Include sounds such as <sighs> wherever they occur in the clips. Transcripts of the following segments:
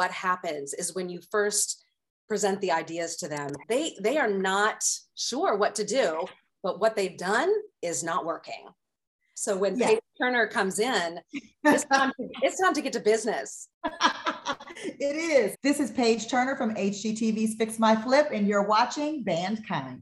what happens is when you first present the ideas to them, they they are not sure what to do, but what they've done is not working. So when yeah. Page Turner comes in, it's time, to, it's time to get to business. <laughs> it is. This is Page Turner from HGTV's Fix My Flip, and you're watching Band Kind.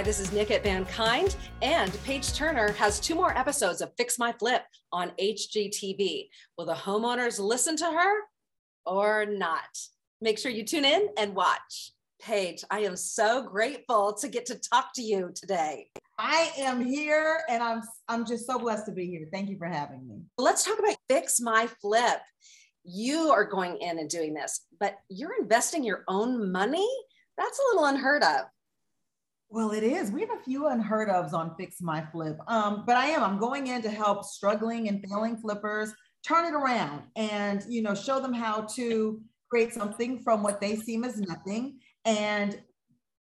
Hi, this is Nick at Bandkind, and Page Turner has two more episodes of Fix My Flip on HGTV. Will the homeowners listen to her or not? Make sure you tune in and watch. Page, I am so grateful to get to talk to you today. I am here and I'm I'm just so blessed to be here. Thank you for having me. Let's talk about Fix My Flip. You are going in and doing this, but you're investing your own money? That's a little unheard of. Well, it is. We have a few unheard ofs on Fix My Flip. Um, but I am, I'm going in to help struggling and failing flippers turn it around and, you know, show them how to create something from what they seem as nothing and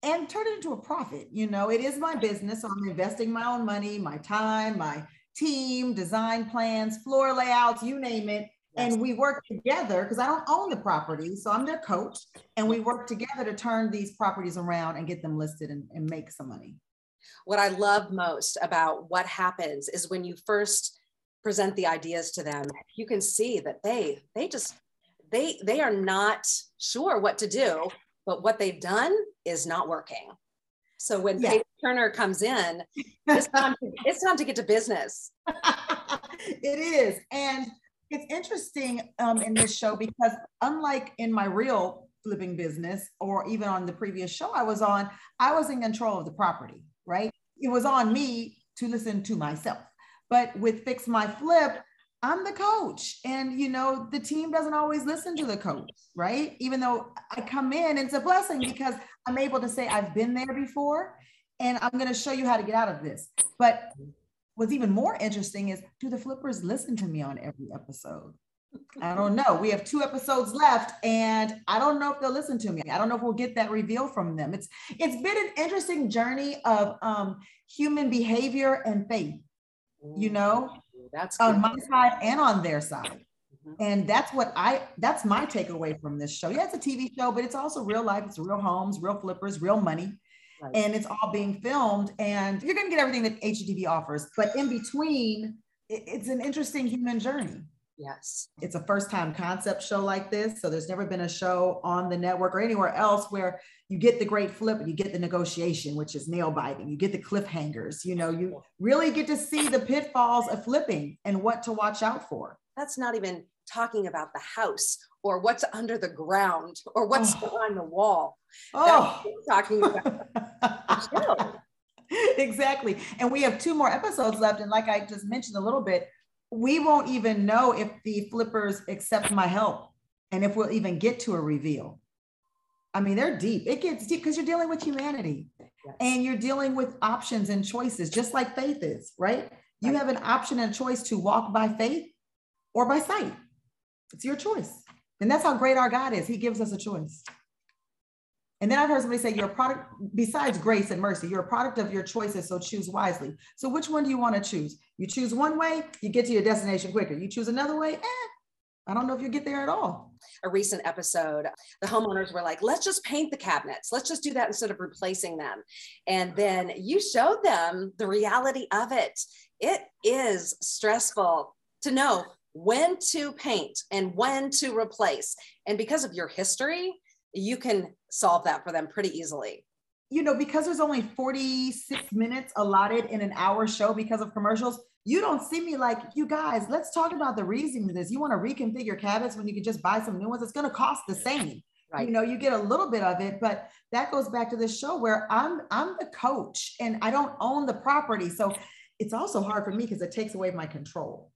and turn it into a profit. You know, it is my business. So I'm investing my own money, my time, my team, design plans, floor layouts, you name it and we work together because I don't own the property. So I'm their coach. And we work together to turn these properties around and get them listed and, and make some money. What I love most about what happens is when you first present the ideas to them, you can see that they they just they they are not sure what to do, but what they've done is not working. So when yeah. Page Turner comes in, it's time, to, it's time to get to business. <laughs> it is. And it's interesting um, in this show because unlike in my real flipping business or even on the previous show I was on, I was in control of the property, right? It was on me to listen to myself. But with Fix My Flip, I'm the coach. And, you know, the team doesn't always listen to the coach, right? Even though I come in, it's a blessing because I'm able to say, I've been there before and I'm going to show you how to get out of this. But what's even more interesting is do the flippers listen to me on every episode? <laughs> I don't know. We have two episodes left, and I don't know if they'll listen to me. I don't know if we'll get that reveal from them. It's it's been an interesting journey of um, human behavior and faith. You know, that's on my side and on their side. Mm-hmm. And that's what I that's my takeaway from this show. Yeah, it's a TV show, but it's also real life. It's real homes, real flippers, real money. Right. And it's all being filmed, and you're going to get everything that HGTV offers. But in between, it's an interesting human journey. Yes. It's a first time concept show like this. So there's never been a show on the network or anywhere else where you get the great flip and you get the negotiation, which is nail biting. You get the cliffhangers. You know, you really get to see the pitfalls of flipping and what to watch out for. That's not even talking about the house or what's under the ground or what's oh. on the wall. Oh, talking about. <laughs> exactly. And we have two more episodes left. And like I just mentioned a little bit, we won't even know if the flippers accept my help and if we'll even get to a reveal. I mean, they're deep. It gets deep because you're dealing with humanity yes. and you're dealing with options and choices, just like faith is, right? You right. have an option and choice to walk by faith or by sight. It's your choice. And that's how great our God is. He gives us a choice. And then I've heard somebody say, you're a product, besides grace and mercy, you're a product of your choices, so choose wisely. So which one do you want to choose? You choose one way, you get to your destination quicker. You choose another way, eh, I don't know if you get there at all. A recent episode, the homeowners were like, let's just paint the cabinets. Let's just do that instead of replacing them. And then you showed them the reality of it. It is stressful to know when to paint and when to replace. And because of your history, you can solve that for them pretty easily. You know, because there's only 46 minutes allotted in an hour show because of commercials, you don't see me like, you guys, let's talk about the reason for this. You want to reconfigure cabinets when you can just buy some new ones? It's going to cost the same. Right. You know, you get a little bit of it, but that goes back to this show where I'm I'm the coach and I don't own the property. So it's also hard for me because it takes away my control.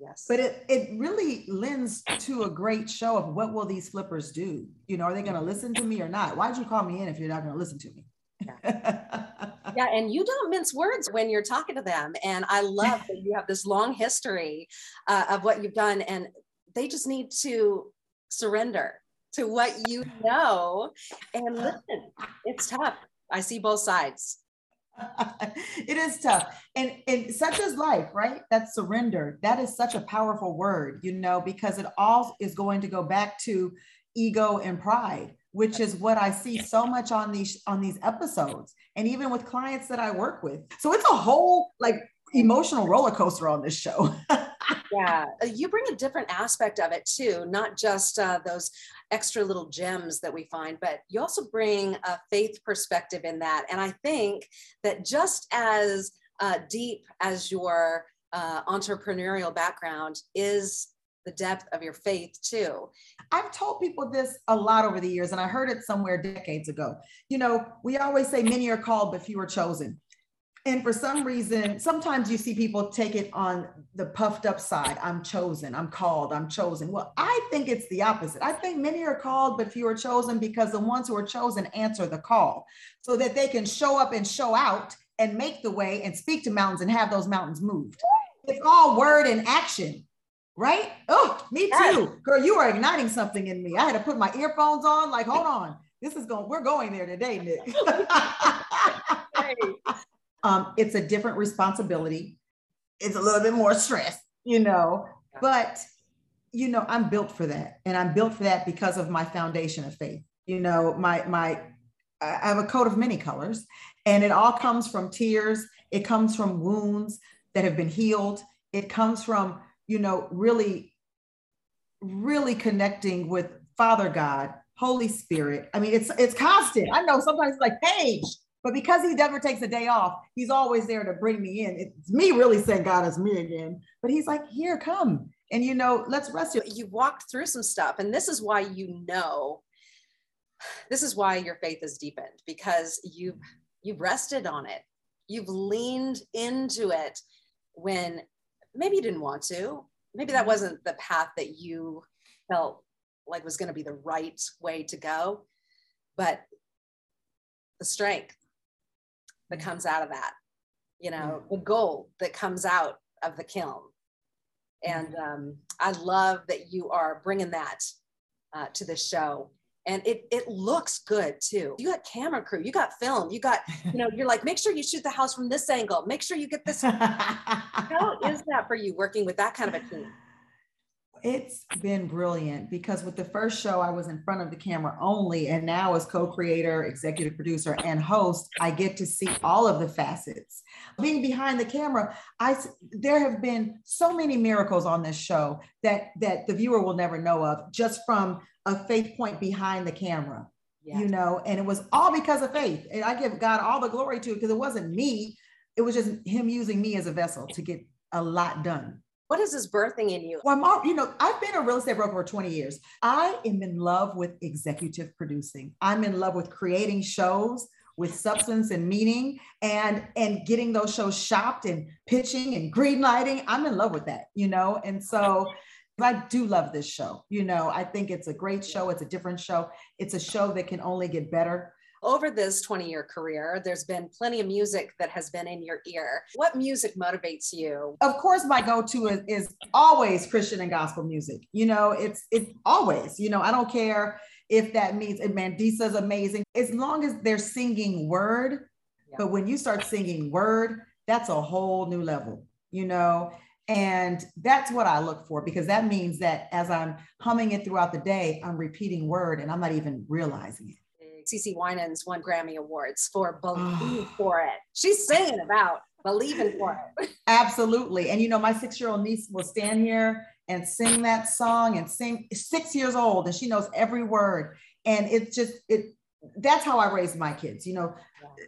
Yes. But it, it really lends to a great show of what will these flippers do? You know, are they going to listen to me or not? Why'd you call me in if you're not going to listen to me? Yeah. <laughs> yeah, and you don't mince words when you're talking to them. And I love that you have this long history uh, of what you've done, and they just need to surrender to what you know. And listen, it's tough. I see both sides. <laughs> it is tough. And, and such is life, right? That surrender. That is such a powerful word, you know, because it all is going to go back to ego and pride which is what I see so much on these on these episodes and even with clients that I work with. So it's a whole like emotional roller coaster on this show. <laughs> yeah, uh, you bring a different aspect of it too, not just uh, those extra little gems that we find, but you also bring a faith perspective in that. And I think that just as uh, deep as your uh, entrepreneurial background is the depth of your faith too. I've told people this a lot over the years, and I heard it somewhere decades ago. You know, we always say many are called, but few are chosen. And for some reason, sometimes you see people take it on the puffed up side. I'm chosen, I'm called, I'm chosen. Well, I think it's the opposite. I think many are called, but few are chosen because the ones who are chosen answer the call so that they can show up and show out and make the way and speak to mountains and have those mountains moved. It's all word and action right? Oh, me too. Girl, you are igniting something in me. I had to put my earphones on, like, hold on. This is going, we're going there today, Nick. <laughs> um, it's a different responsibility. It's a little bit more stress, you know, but you know, I'm built for that. And I'm built for that because of my foundation of faith. You know, my my I have a coat of many colors, and it all comes from tears. It comes from wounds that have been healed. It comes from you know, really, really connecting with Father God, Holy Spirit. I mean, it's it's constant. I know sometimes it's like Page, but because he never takes a day off, he's always there to bring me in. It's me really saying, God, it's me again. But he's like, here, come. And you know, let's rest you. You walked through some stuff, and this is why you know this is why your faith is deepened because you've you've rested on it. You've leaned into it when maybe you didn't want to. Maybe that wasn't the path that you felt like was going to be the right way to go. But the strength that comes out of that, you know, the gold that comes out of the kiln. And um, I love that you are bringing that uh, to the show and it it looks good too. You got camera crew, you got film, you got you know you're like make sure you shoot the house from this angle, make sure you get this. <laughs> How is that for you working with that kind of a team? It's been brilliant because with the first show, I was in front of the camera only. And now, as co creator, executive producer, and host, I get to see all of the facets. Being behind the camera, I, there have been so many miracles on this show that, that the viewer will never know of just from a faith point behind the camera. Yeah. You know, and it was all because of faith. And I give God all the glory to it because it wasn't me. It was just him using me as a vessel to get a lot done. What is this birthing in you? Well, I'm you know, I've been a real estate broker for 20 years. I am in love with executive producing. I'm in love with creating shows with substance and meaning and and getting those shows shopped and pitching and green lighting. I'm in love with that, you know. And so I do love this show. You know, I think it's a great show. It's a different show. It's a show that can only get better. Over this 20 year career, there's been plenty of music that has been in your ear. What music motivates you? Of course, my go to is, is always Christian and gospel music. You know, it's it's always, you know, I don't care if that means and Mandisa's amazing. As long as they're singing word, yeah. but when you start singing word, that's a whole new level, you know. And that's what I look for because that means that as I'm humming it throughout the day, I'm repeating word and I'm not even realizing it. CeCe Winans won Grammy Awards for Believe <sighs> for It. She's singing about believing for it. <laughs> Absolutely. And you know, my six year old niece will stand here and sing that song and sing six years old and she knows every word. And it's just, it, that's how I raise my kids, you know.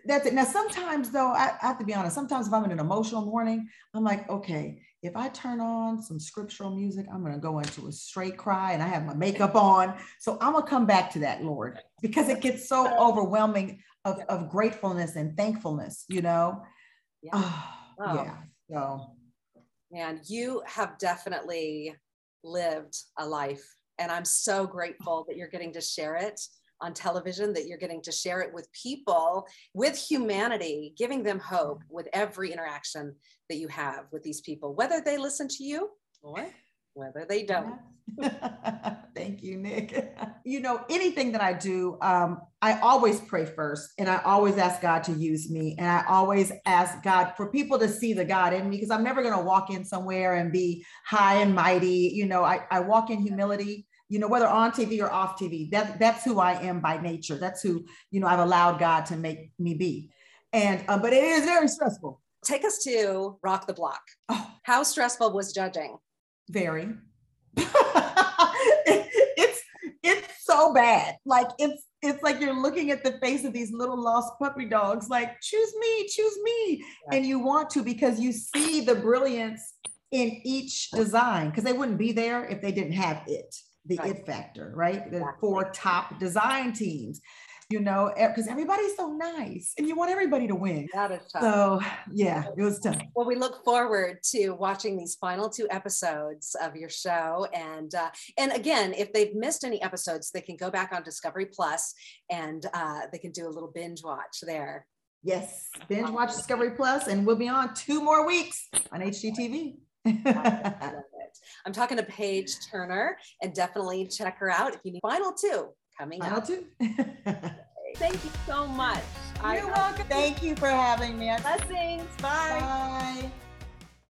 That's it. Now, sometimes though, I, I have to be honest, sometimes if I'm in an emotional morning, I'm like, okay, if I turn on some scriptural music, I'm going to go into a straight cry and I have my makeup on. So I'm going to come back to that, Lord, because it gets so overwhelming of, of gratefulness and thankfulness, you know? Yeah. Oh, oh. yeah. So, man, you have definitely lived a life. And I'm so grateful that you're getting to share it on television that you're getting to share it with people, with humanity, giving them hope with every interaction that you have with these people, whether they listen to you or whether they don't. <laughs> Thank you, Nick. you know, anything that I do, um, I always pray first and I always ask God to use me. And I always ask God for people to see the God in me because I'm never going to walk in somewhere and be high and mighty. You know, I, I walk in humility you know whether on tv or off tv that that's who i am by nature that's who you know i've allowed god to make me be and uh, but it is very stressful take us to rock the block oh. how stressful was judging very <laughs> it's it's so bad. Like it's it's like you're looking at the face of these little lost puppy dogs, like choose me, choose me. Yeah. And you want to because you see the brilliance in each design because they wouldn't be there if they didn't have it, the right. it factor, right? The four top design teams you know, because everybody's so nice and you want everybody to win. That is tough. So, yeah, it was tough. Well, we look forward to watching these final two episodes of your show. And uh, and again, if they've missed any episodes, they can go back on Discovery Plus and uh, they can do a little binge watch there. Yes, binge watch Discovery Plus, and we'll be on two more weeks on HGTV. <laughs> I'm talking to Page Turner, and definitely check her out if you need final two coming final out. two. <laughs> Thank you so much. You're I, welcome. Thank you for having me. Blessings. Bye. Bye.